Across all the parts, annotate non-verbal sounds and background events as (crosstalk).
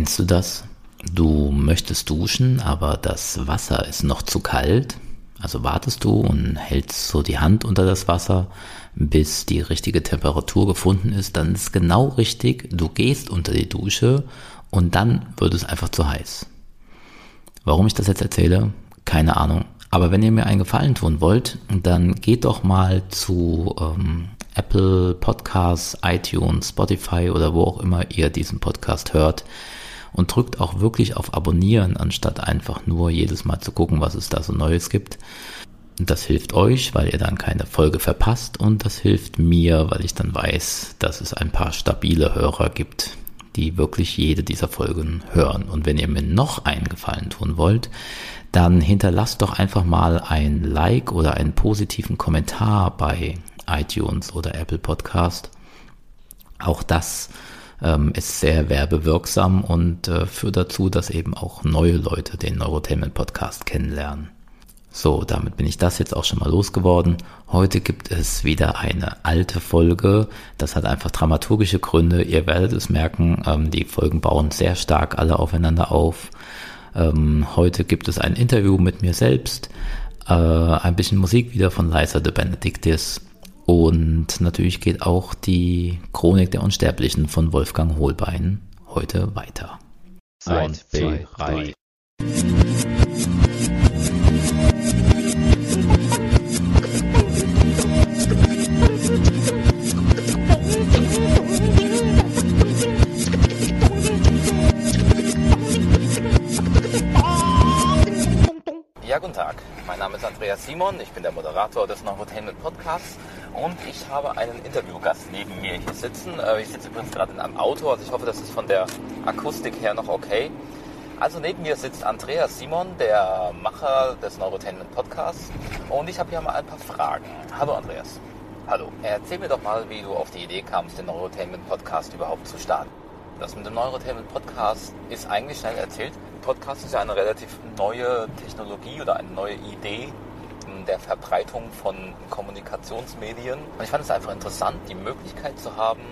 Kennst du das? Du möchtest duschen, aber das Wasser ist noch zu kalt. Also wartest du und hältst so die Hand unter das Wasser, bis die richtige Temperatur gefunden ist. Dann ist genau richtig. Du gehst unter die Dusche und dann wird es einfach zu heiß. Warum ich das jetzt erzähle? Keine Ahnung. Aber wenn ihr mir einen Gefallen tun wollt, dann geht doch mal zu ähm, Apple Podcasts, iTunes, Spotify oder wo auch immer ihr diesen Podcast hört und drückt auch wirklich auf Abonnieren, anstatt einfach nur jedes Mal zu gucken, was es da so Neues gibt. Das hilft euch, weil ihr dann keine Folge verpasst und das hilft mir, weil ich dann weiß, dass es ein paar stabile Hörer gibt, die wirklich jede dieser Folgen hören. Und wenn ihr mir noch einen Gefallen tun wollt, dann hinterlasst doch einfach mal ein Like oder einen positiven Kommentar bei iTunes oder Apple Podcast. Auch das ähm, ist sehr werbewirksam und äh, führt dazu, dass eben auch neue Leute den Neurotainment Podcast kennenlernen. So, damit bin ich das jetzt auch schon mal losgeworden. Heute gibt es wieder eine alte Folge. Das hat einfach dramaturgische Gründe. Ihr werdet es merken, ähm, die Folgen bauen sehr stark alle aufeinander auf. Ähm, heute gibt es ein Interview mit mir selbst, äh, ein bisschen Musik wieder von Liza de Benedictis und natürlich geht auch die Chronik der Unsterblichen von Wolfgang Holbein heute weiter. Eins, zwei, drei. Guten Tag. Mein Name ist Andreas Simon. Ich bin der Moderator des Neurotainment Podcasts und ich habe einen Interviewgast neben mir hier sitzen. Äh, ich sitze übrigens gerade in einem Auto, also ich hoffe, das ist von der Akustik her noch okay. Also neben mir sitzt Andreas Simon, der Macher des Neurotainment Podcasts und ich habe hier mal ein paar Fragen. Hallo Andreas. Hallo. Erzähl mir doch mal, wie du auf die Idee kamst, den Neurotainment Podcast überhaupt zu starten. Das mit dem Neurotainment Podcast ist eigentlich schnell erzählt. Podcast ist ja eine relativ neue Technologie oder eine neue Idee der Verbreitung von Kommunikationsmedien. Und ich fand es einfach interessant, die Möglichkeit zu haben,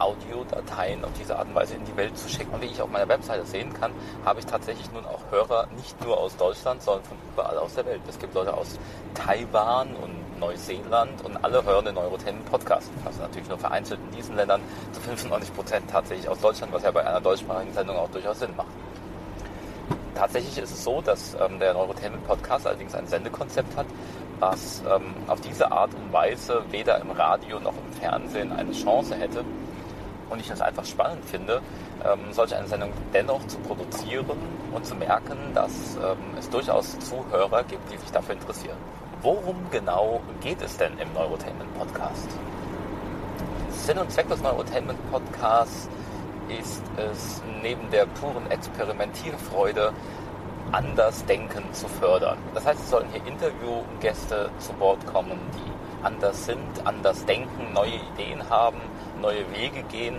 Audiodateien auf diese Art und Weise in die Welt zu schicken. Und wie ich auf meiner Webseite sehen kann, habe ich tatsächlich nun auch Hörer nicht nur aus Deutschland, sondern von überall aus der Welt. Es gibt Leute aus Taiwan und Neuseeland und alle hören den Neurotainment Podcast. Also natürlich nur vereinzelt in diesen Ländern zu 95 Prozent tatsächlich aus Deutschland, was ja bei einer deutschsprachigen Sendung auch durchaus Sinn macht. Tatsächlich ist es so, dass ähm, der Neurotainment Podcast allerdings ein Sendekonzept hat, was ähm, auf diese Art und Weise weder im Radio noch im Fernsehen eine Chance hätte. Und ich es einfach spannend finde, ähm, solch eine Sendung dennoch zu produzieren und zu merken, dass ähm, es durchaus Zuhörer gibt, die sich dafür interessieren. Worum genau geht es denn im Neurotainment Podcast? Sinn und Zweck des Neurotainment Podcasts ist es neben der puren Experimentierfreude anders Denken zu fördern. Das heißt, es sollen hier Interviewgäste zu Wort kommen, die anders sind, anders denken, neue Ideen haben, neue Wege gehen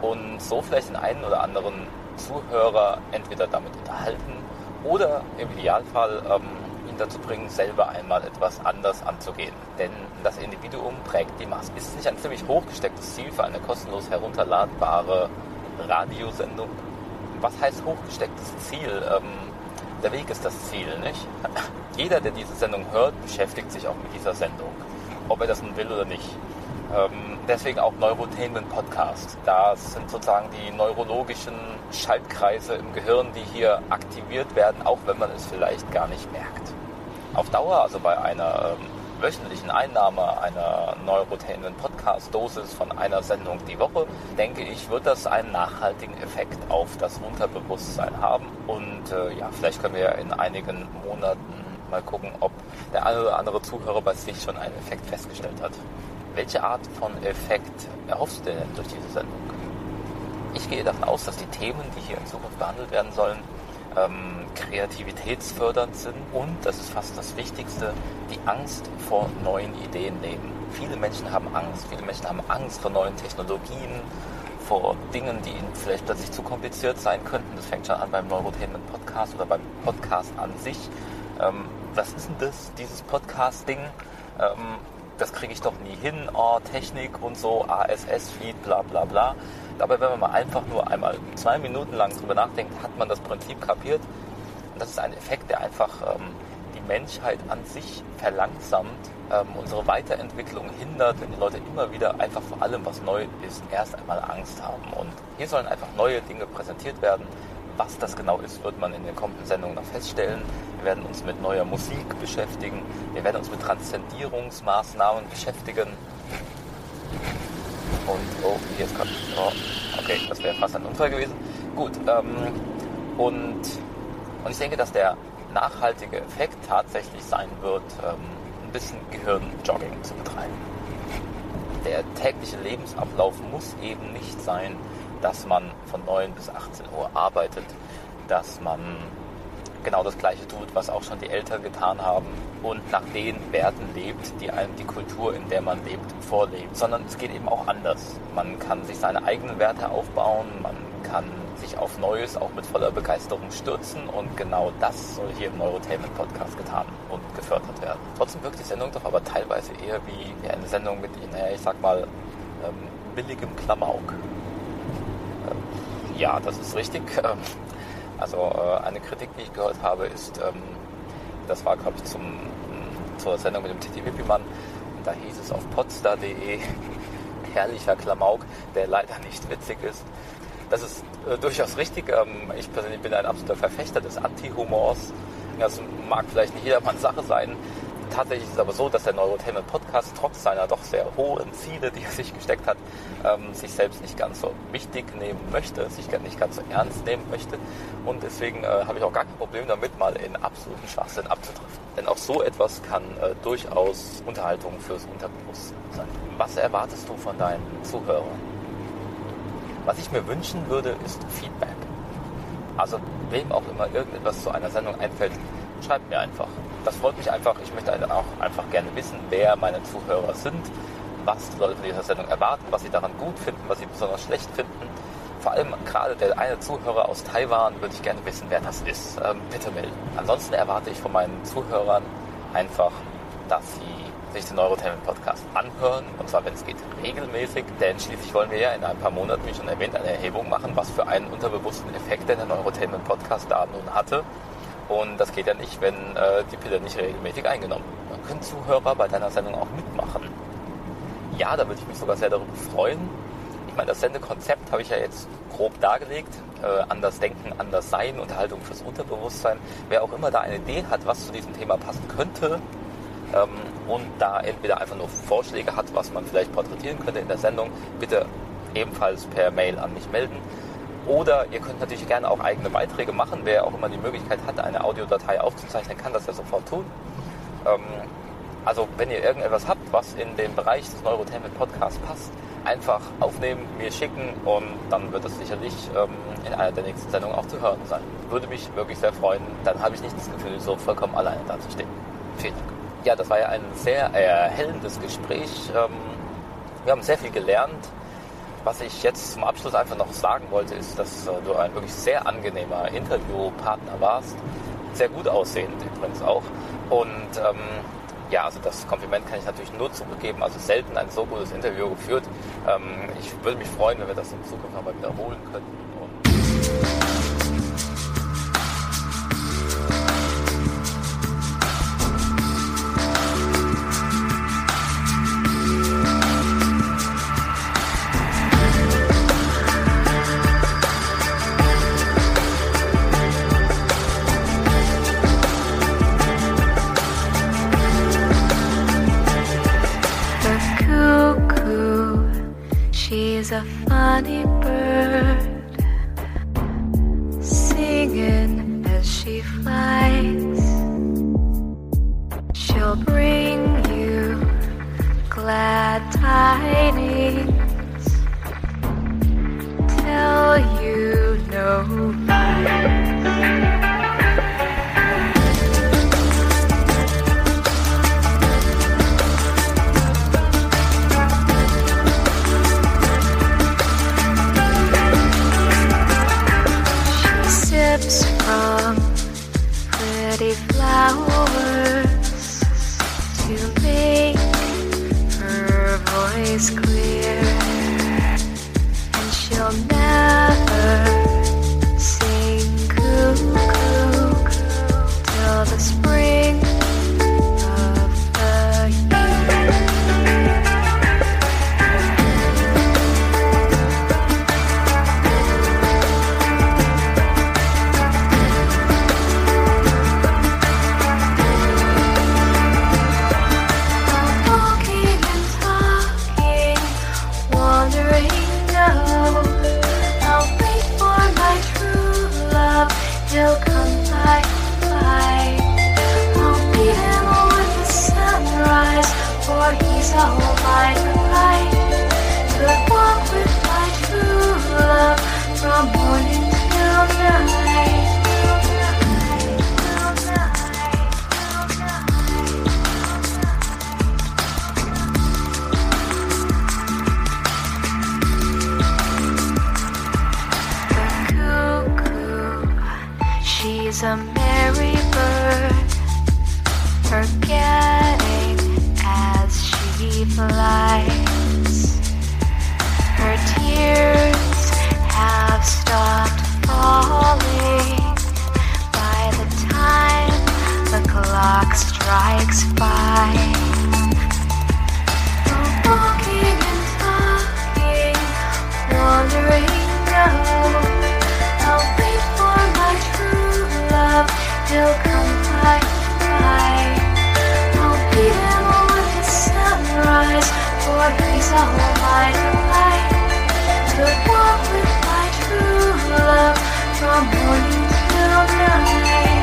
und so vielleicht den einen oder anderen Zuhörer entweder damit unterhalten oder im Idealfall ähm, dazu bringen, selber einmal etwas anders anzugehen. Denn das Individuum prägt die Masse. Ist es nicht ein ziemlich hochgestecktes Ziel für eine kostenlos herunterladbare Radiosendung? Was heißt hochgestecktes Ziel? Ähm, der Weg ist das Ziel, nicht? (laughs) Jeder, der diese Sendung hört, beschäftigt sich auch mit dieser Sendung, ob er das nun will oder nicht. Ähm, deswegen auch Neurotainment Podcast. Das sind sozusagen die neurologischen Schaltkreise im Gehirn, die hier aktiviert werden, auch wenn man es vielleicht gar nicht merkt. Auf Dauer, also bei einer ähm, wöchentlichen Einnahme einer Neurotainment Podcast Dosis von einer Sendung die Woche, denke ich, wird das einen nachhaltigen Effekt auf das Unterbewusstsein haben. Und äh, ja, vielleicht können wir in einigen Monaten mal gucken, ob der eine oder andere Zuhörer bei sich schon einen Effekt festgestellt hat. Welche Art von Effekt erhoffst du denn durch diese Sendung? Ich gehe davon aus, dass die Themen, die hier in Zukunft behandelt werden sollen, ähm, kreativitätsfördernd sind und, das ist fast das Wichtigste, die Angst vor neuen Ideen nehmen. Viele Menschen haben Angst. Viele Menschen haben Angst vor neuen Technologien, vor Dingen, die ihnen vielleicht plötzlich zu kompliziert sein könnten. Das fängt schon an beim Neurotainment Podcast oder beim Podcast an sich. Ähm, was ist denn das, dieses Podcast-Ding? Ähm, das kriege ich doch nie hin, oh, Technik und so, ASS-Feed, bla bla bla. Dabei, wenn man mal einfach nur einmal zwei Minuten lang drüber nachdenkt, hat man das Prinzip kapiert. Und das ist ein Effekt, der einfach ähm, die Menschheit an sich verlangsamt, ähm, unsere Weiterentwicklung hindert, wenn die Leute immer wieder einfach vor allem, was neu ist, erst einmal Angst haben. Und hier sollen einfach neue Dinge präsentiert werden. Was das genau ist, wird man in den kommenden Sendungen noch feststellen. Wir werden uns mit neuer Musik beschäftigen. Wir werden uns mit Transzendierungsmaßnahmen beschäftigen. Und, oh, hier ist gerade, oh, okay, das wäre fast ein Unfall gewesen. Gut, ähm, und, und ich denke, dass der nachhaltige Effekt tatsächlich sein wird, ähm, ein bisschen Gehirnjogging zu betreiben. Der tägliche Lebensablauf muss eben nicht sein, dass man von 9 bis 18 Uhr arbeitet, dass man genau das Gleiche tut, was auch schon die Eltern getan haben und nach den Werten lebt, die einem die Kultur, in der man lebt, vorlebt. Sondern es geht eben auch anders. Man kann sich seine eigenen Werte aufbauen, man kann sich auf Neues auch mit voller Begeisterung stürzen und genau das soll hier im Neurotainment Podcast getan und gefördert werden. Trotzdem wirkt die Sendung doch aber teilweise eher wie eine Sendung mit, naja, ich sag mal, ähm, billigem Klamauk. Ja, das ist richtig. Ähm, also äh, eine Kritik, die ich gehört habe, ist, ähm, das war glaube ich zum, zur Sendung mit dem Titi Wippimann, da hieß es auf potsdar.de, (laughs) herrlicher Klamauk, der leider nicht witzig ist. Das ist äh, durchaus richtig. Ähm, ich persönlich bin ein absoluter Verfechter des Anti-Humors. Das mag vielleicht nicht jedermanns Sache sein, Tatsächlich ist es aber so, dass der Neurotainment Podcast trotz seiner doch sehr hohen Ziele, die er sich gesteckt hat, ähm, sich selbst nicht ganz so wichtig nehmen möchte, sich nicht ganz so ernst nehmen möchte. Und deswegen äh, habe ich auch gar kein Problem damit, mal in absoluten Schwachsinn abzutreffen. Denn auch so etwas kann äh, durchaus Unterhaltung fürs Unterbewusstsein sein. Was erwartest du von deinen Zuhörern? Was ich mir wünschen würde, ist Feedback. Also wem auch immer irgendetwas zu einer Sendung einfällt, schreibt mir einfach. Das freut mich einfach. Ich möchte auch einfach gerne wissen, wer meine Zuhörer sind, was die Leute von dieser Sendung erwarten, was sie daran gut finden, was sie besonders schlecht finden. Vor allem gerade der eine Zuhörer aus Taiwan würde ich gerne wissen, wer das ist. Ähm, bitte melden. Ansonsten erwarte ich von meinen Zuhörern einfach, dass sie sich den Neurotainment Podcast anhören, und zwar, wenn es geht, regelmäßig, denn schließlich wollen wir ja in ein paar Monaten, wie schon erwähnt, eine Erhebung machen, was für einen unterbewussten Effekt denn der Neurotainment Podcast da nun hatte und das geht ja nicht, wenn äh, die Pille nicht regelmäßig eingenommen wird. Man können Zuhörer bei deiner Sendung auch mitmachen. Ja, da würde ich mich sogar sehr darüber freuen. Ich meine, das Sendekonzept habe ich ja jetzt grob dargelegt. Äh, anders denken, anders sein, Unterhaltung fürs Unterbewusstsein. Wer auch immer da eine Idee hat, was zu diesem Thema passen könnte ähm, und da entweder einfach nur Vorschläge hat, was man vielleicht porträtieren könnte in der Sendung, bitte ebenfalls per Mail an mich melden. Oder ihr könnt natürlich gerne auch eigene Beiträge machen. Wer auch immer die Möglichkeit hat, eine Audiodatei aufzuzeichnen, kann das ja sofort tun. Ähm, also wenn ihr irgendetwas habt, was in den Bereich des Neurotainment Podcasts passt, einfach aufnehmen, mir schicken und dann wird es sicherlich ähm, in einer der nächsten Sendungen auch zu hören sein. Würde mich wirklich sehr freuen. Dann habe ich nicht das Gefühl, so vollkommen alleine dazustehen. Vielen Dank. Ja, das war ja ein sehr erhellendes Gespräch. Ähm, wir haben sehr viel gelernt. Was ich jetzt zum Abschluss einfach noch sagen wollte, ist, dass äh, du ein wirklich sehr angenehmer Interviewpartner warst. Sehr gut aussehend übrigens auch. Und ähm, ja, also das Kompliment kann ich natürlich nur zurückgeben. Also selten ein so gutes Interview geführt. Ähm, ich würde mich freuen, wenn wir das in Zukunft nochmal wiederholen könnten. is a funny bird singing as she flies. She'll bring you glad tidings, tell you no. From morning till night.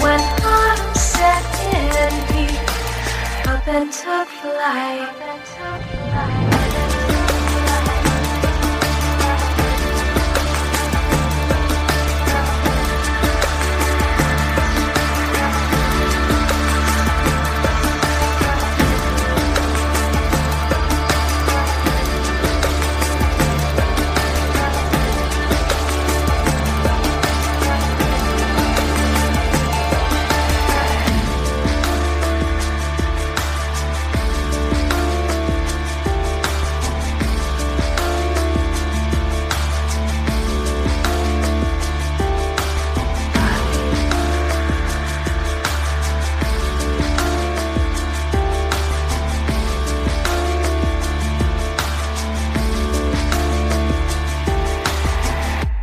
When autumn set in, up and took flight. Up and took flight.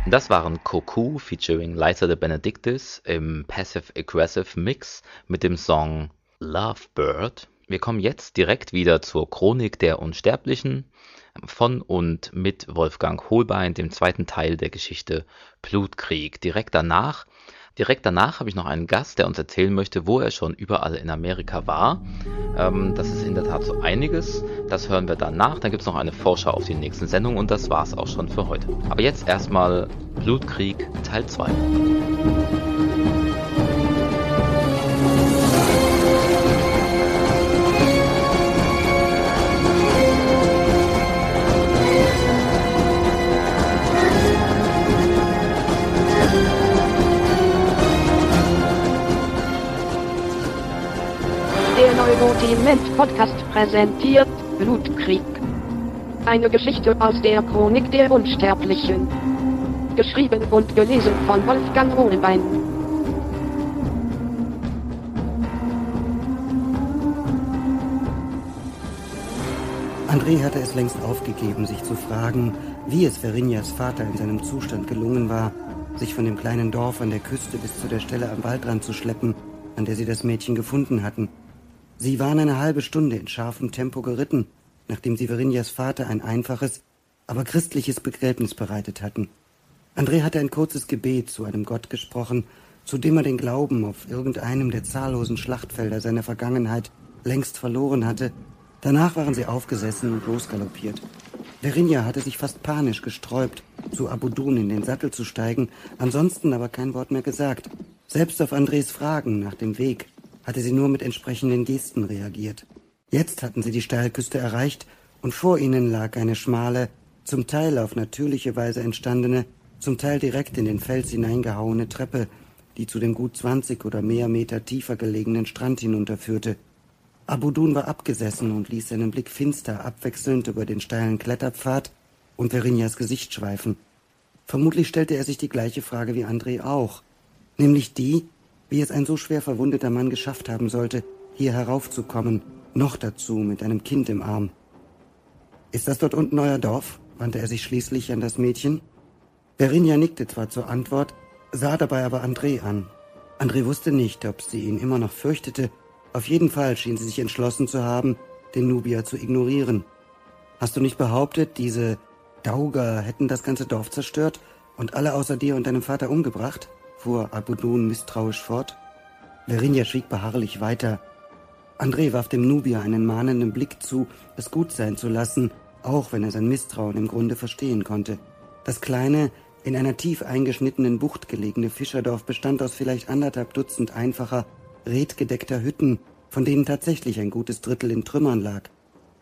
Das waren Coco featuring Liza de Benedictis im Passive Aggressive Mix mit dem Song Lovebird. Wir kommen jetzt direkt wieder zur Chronik der Unsterblichen von und mit Wolfgang Holbein, dem zweiten Teil der Geschichte Blutkrieg. Direkt danach Direkt danach habe ich noch einen Gast, der uns erzählen möchte, wo er schon überall in Amerika war. Ähm, das ist in der Tat so einiges. Das hören wir danach. Dann gibt es noch eine Vorschau auf die nächsten Sendungen und das war's auch schon für heute. Aber jetzt erstmal Blutkrieg Teil 2. Neurotainment Podcast präsentiert Blutkrieg. Eine Geschichte aus der Chronik der Unsterblichen. Geschrieben und gelesen von Wolfgang Hohlbein. André hatte es längst aufgegeben, sich zu fragen, wie es Verinias Vater in seinem Zustand gelungen war, sich von dem kleinen Dorf an der Küste bis zu der Stelle am Waldrand zu schleppen, an der sie das Mädchen gefunden hatten. Sie waren eine halbe Stunde in scharfem Tempo geritten, nachdem sie Verinias Vater ein einfaches, aber christliches Begräbnis bereitet hatten. André hatte ein kurzes Gebet zu einem Gott gesprochen, zu dem er den Glauben auf irgendeinem der zahllosen Schlachtfelder seiner Vergangenheit längst verloren hatte. Danach waren sie aufgesessen und losgaloppiert. Verinja hatte sich fast panisch gesträubt, zu Abudun in den Sattel zu steigen, ansonsten aber kein Wort mehr gesagt. Selbst auf Andres Fragen nach dem Weg hatte sie nur mit entsprechenden Gesten reagiert. Jetzt hatten sie die Steilküste erreicht und vor ihnen lag eine schmale, zum Teil auf natürliche Weise entstandene, zum Teil direkt in den Fels hineingehauene Treppe, die zu dem gut zwanzig oder mehr Meter tiefer gelegenen Strand hinunterführte. Abudun war abgesessen und ließ seinen Blick finster abwechselnd über den steilen Kletterpfad und Verinyas Gesicht schweifen. Vermutlich stellte er sich die gleiche Frage wie André auch, nämlich die, wie es ein so schwer verwundeter Mann geschafft haben sollte, hier heraufzukommen, noch dazu mit einem Kind im Arm. Ist das dort unten euer Dorf? wandte er sich schließlich an das Mädchen. Verinia nickte zwar zur Antwort, sah dabei aber André an. André wusste nicht, ob sie ihn immer noch fürchtete. Auf jeden Fall schien sie sich entschlossen zu haben, den Nubier zu ignorieren. Hast du nicht behauptet, diese Dauger hätten das ganze Dorf zerstört und alle außer dir und deinem Vater umgebracht? Fuhr Abudun misstrauisch fort. Verinia schwieg beharrlich weiter. André warf dem Nubier einen mahnenden Blick zu, es gut sein zu lassen, auch wenn er sein Misstrauen im Grunde verstehen konnte. Das kleine, in einer tief eingeschnittenen Bucht gelegene Fischerdorf bestand aus vielleicht anderthalb Dutzend einfacher, redgedeckter Hütten, von denen tatsächlich ein gutes Drittel in Trümmern lag.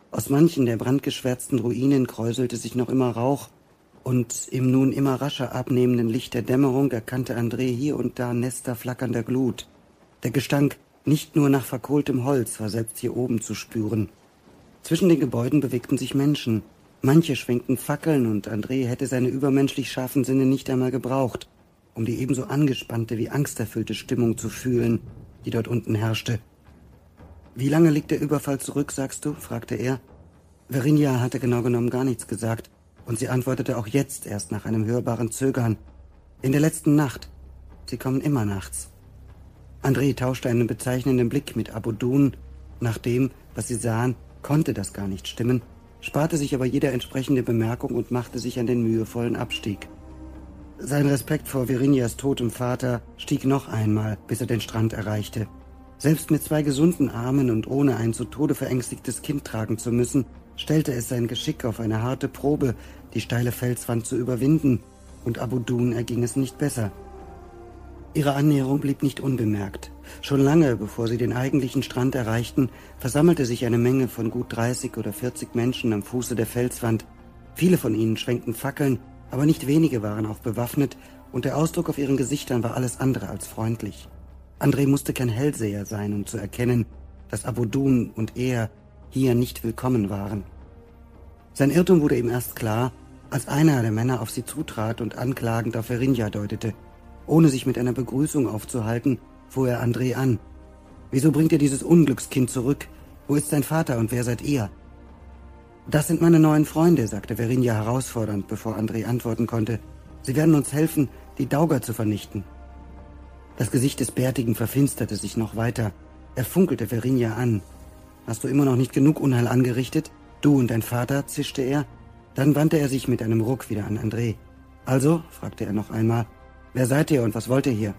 Aus manchen der brandgeschwärzten Ruinen kräuselte sich noch immer Rauch, und im nun immer rascher abnehmenden Licht der Dämmerung erkannte André hier und da Nester flackernder Glut. Der Gestank nicht nur nach verkohltem Holz war selbst hier oben zu spüren. Zwischen den Gebäuden bewegten sich Menschen. Manche schwenkten Fackeln und André hätte seine übermenschlich scharfen Sinne nicht einmal gebraucht, um die ebenso angespannte wie angsterfüllte Stimmung zu fühlen, die dort unten herrschte. Wie lange liegt der Überfall zurück, sagst du? fragte er. Verinia hatte genau genommen gar nichts gesagt, und sie antwortete auch jetzt erst nach einem hörbaren Zögern. In der letzten Nacht. Sie kommen immer nachts. André tauschte einen bezeichnenden Blick mit Abudun. Nach dem, was sie sahen, konnte das gar nicht stimmen, sparte sich aber jede entsprechende Bemerkung und machte sich an den mühevollen Abstieg. Sein Respekt vor Virinias totem Vater stieg noch einmal, bis er den Strand erreichte. Selbst mit zwei gesunden Armen und ohne ein zu Tode verängstigtes Kind tragen zu müssen, stellte es sein Geschick auf eine harte Probe, die steile Felswand zu überwinden, und Abu Dun erging es nicht besser. Ihre Annäherung blieb nicht unbemerkt. Schon lange, bevor sie den eigentlichen Strand erreichten, versammelte sich eine Menge von gut 30 oder 40 Menschen am Fuße der Felswand. Viele von ihnen schwenkten Fackeln, aber nicht wenige waren auch bewaffnet, und der Ausdruck auf ihren Gesichtern war alles andere als freundlich. André musste kein Hellseher sein, um zu erkennen, dass Abu Dun und er hier nicht willkommen waren. Sein Irrtum wurde ihm erst klar, als einer der Männer auf sie zutrat und anklagend auf Verinja deutete. Ohne sich mit einer Begrüßung aufzuhalten, fuhr er André an. Wieso bringt ihr dieses Unglückskind zurück? Wo ist sein Vater und wer seid ihr? Das sind meine neuen Freunde, sagte Verinja herausfordernd, bevor André antworten konnte. Sie werden uns helfen, die Dauger zu vernichten. Das Gesicht des Bärtigen verfinsterte sich noch weiter. Er funkelte Verinja an. Hast du immer noch nicht genug Unheil angerichtet? Du und dein Vater? zischte er. Dann wandte er sich mit einem Ruck wieder an André. Also? fragte er noch einmal. Wer seid ihr und was wollt ihr hier?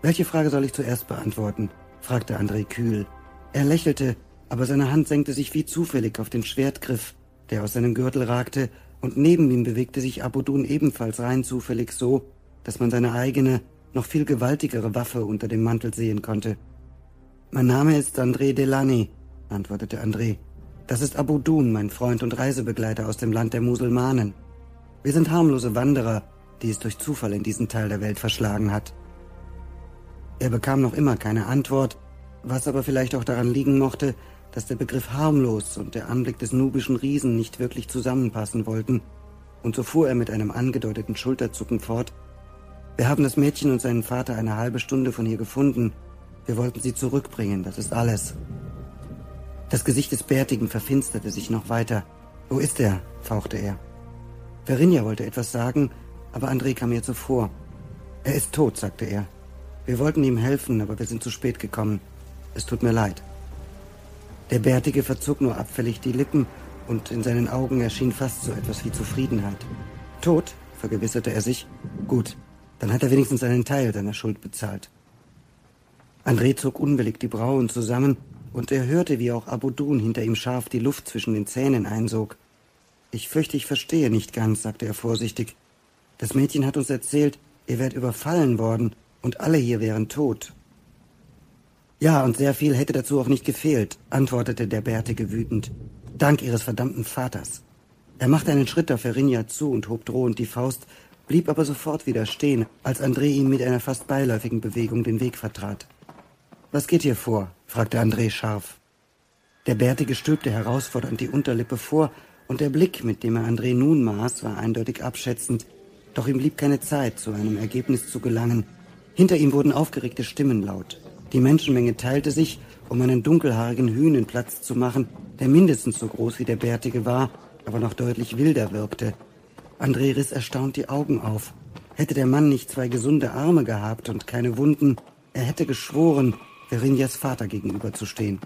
Welche Frage soll ich zuerst beantworten? fragte André kühl. Er lächelte, aber seine Hand senkte sich wie zufällig auf den Schwertgriff, der aus seinem Gürtel ragte, und neben ihm bewegte sich Abudun ebenfalls rein zufällig so, dass man seine eigene, noch viel gewaltigere Waffe unter dem Mantel sehen konnte. Mein Name ist André Delany, antwortete André. Das ist Abu Dun, mein Freund und Reisebegleiter aus dem Land der Musulmanen. Wir sind harmlose Wanderer, die es durch Zufall in diesen Teil der Welt verschlagen hat. Er bekam noch immer keine Antwort, was aber vielleicht auch daran liegen mochte, dass der Begriff harmlos und der Anblick des nubischen Riesen nicht wirklich zusammenpassen wollten, und so fuhr er mit einem angedeuteten Schulterzucken fort. Wir haben das Mädchen und seinen Vater eine halbe Stunde von hier gefunden. Wir wollten sie zurückbringen, das ist alles. Das Gesicht des Bärtigen verfinsterte sich noch weiter. Wo ist er? fauchte er. Verinja wollte etwas sagen, aber André kam ihr zuvor. Er ist tot, sagte er. Wir wollten ihm helfen, aber wir sind zu spät gekommen. Es tut mir leid. Der Bärtige verzog nur abfällig die Lippen, und in seinen Augen erschien fast so etwas wie Zufriedenheit. Tot? vergewisserte er sich. Gut, dann hat er wenigstens einen Teil seiner Schuld bezahlt. André zog unwillig die Brauen zusammen, und er hörte, wie auch Abudun hinter ihm scharf die Luft zwischen den Zähnen einsog. Ich fürchte, ich verstehe nicht ganz, sagte er vorsichtig. Das Mädchen hat uns erzählt, ihr wärt überfallen worden und alle hier wären tot. Ja, und sehr viel hätte dazu auch nicht gefehlt, antwortete der Bärtige wütend. Dank ihres verdammten Vaters. Er machte einen Schritt auf Erinja zu und hob drohend die Faust, blieb aber sofort wieder stehen, als André ihm mit einer fast beiläufigen Bewegung den Weg vertrat. Was geht hier vor? fragte André scharf. Der Bärtige stülpte herausfordernd die Unterlippe vor, und der Blick, mit dem er André nun maß, war eindeutig abschätzend, doch ihm blieb keine Zeit, zu einem Ergebnis zu gelangen. Hinter ihm wurden aufgeregte Stimmen laut. Die Menschenmenge teilte sich, um einen dunkelhaarigen Hühnen Platz zu machen, der mindestens so groß wie der Bärtige war, aber noch deutlich wilder wirkte. André riss erstaunt die Augen auf. Hätte der Mann nicht zwei gesunde Arme gehabt und keine Wunden, er hätte geschworen, Verinjas Vater gegenüberzustehen.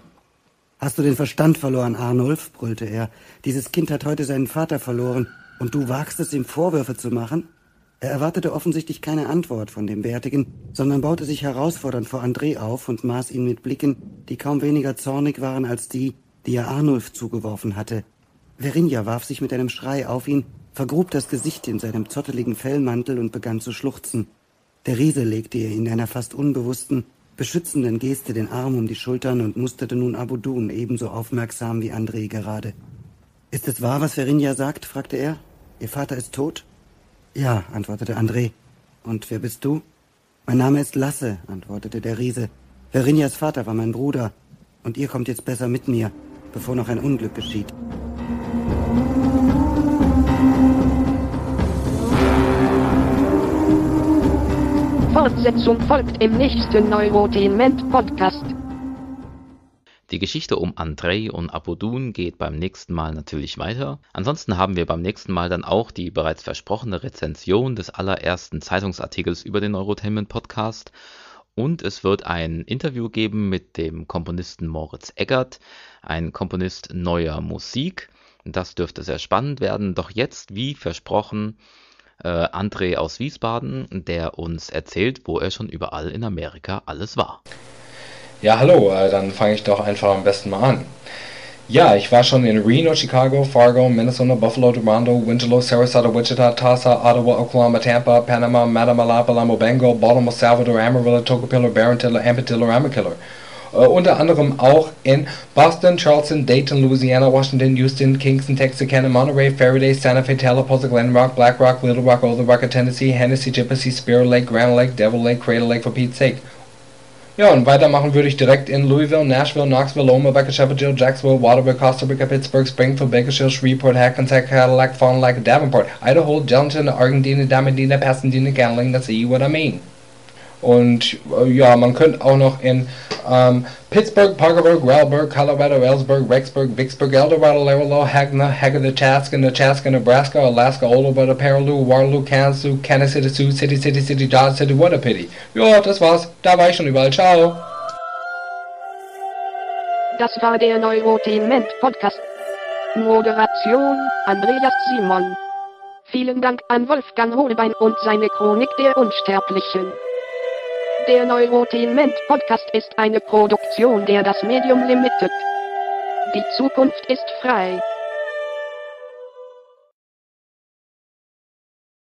Hast du den Verstand verloren, Arnulf? brüllte er. Dieses Kind hat heute seinen Vater verloren, und du wagst es, ihm Vorwürfe zu machen? Er erwartete offensichtlich keine Antwort von dem Bärtigen, sondern baute sich herausfordernd vor André auf und maß ihn mit Blicken, die kaum weniger zornig waren als die, die er Arnulf zugeworfen hatte. Verinja warf sich mit einem Schrei auf ihn, vergrub das Gesicht in seinem zotteligen Fellmantel und begann zu schluchzen. Der Riese legte ihr in einer fast unbewussten, beschützenden Geste den Arm um die Schultern und musterte nun Abudun ebenso aufmerksam wie André gerade. Ist es wahr, was Verinja sagt? fragte er. Ihr Vater ist tot? Ja, antwortete André. Und wer bist du? Mein Name ist Lasse, antwortete der Riese. Verinjas Vater war mein Bruder. Und ihr kommt jetzt besser mit mir, bevor noch ein Unglück geschieht. Fortsetzung folgt im nächsten Neurotainment-Podcast. Die Geschichte um Andrei und Apodun geht beim nächsten Mal natürlich weiter. Ansonsten haben wir beim nächsten Mal dann auch die bereits versprochene Rezension des allerersten Zeitungsartikels über den Neurotainment Podcast. Und es wird ein Interview geben mit dem Komponisten Moritz Eggert, ein Komponist neuer Musik. Das dürfte sehr spannend werden. Doch jetzt, wie versprochen, äh, André aus Wiesbaden, der uns erzählt, wo er schon überall in Amerika alles war. Ja, hallo, äh, dann fange ich doch einfach am besten mal an. Ja, ich war schon in Reno, Chicago, Fargo, Minnesota, Buffalo, Toronto, Winslow, Sarasota, Wichita, Tulsa, Ottawa, Oklahoma, Tampa, Panama, Matamalapa, Bengal, Baltimore, Salvador, Amarillo, Tocopilla, Barranquilla, Ampatilla, Amakiller. Uh, unter anderem auch in Boston, Charleston, Dayton, Louisiana, Washington, Houston, Kingston, Texarkana, Monterey, Faraday, Santa Fe, Tallapoosa, Glen Rock, Black Rock, Little Rock, Old Rock, Tennessee, Hennessy, Gypsy, Spirit Lake, Grand Lake, Devil Lake, Crater Lake, for Pete's sake. Ja, und weitermachen würde ich direkt in Louisville, Nashville, Knoxville, Loma, Jill, Jacksonville, Waterville, Costa Rica, Pittsburgh, Springfield, Bakersfield, Shreveport, Hackensack, Cadillac, Fond du Davenport, Idaho, Gelatin, Argentina, Damedina, Pasadena, Gambling, that's see what I mean. Und äh, ja, man könnte auch noch in ähm, Pittsburgh, Parkerburg, Ralburg, Colorado, Ellsberg, Rexburg, Vicksburg, Eldorado, Laredo, Hagna, Haga-the-Chaska, Nebraska, Nebraska, Alaska, Olobada, Paraloo, Waterloo, Kansas, Kansas City, Sioux City, City, City, Dodge City, what a pity. Ja, das war's. Da war ich schon überall. Ciao. Das war der Neurotainment Podcast. Moderation Andreas Simon. Vielen Dank an Wolfgang Hohlbein und seine Chronik der Unsterblichen. Der Neurotainment Podcast ist eine Produktion der Das Medium Limited. Die Zukunft ist frei.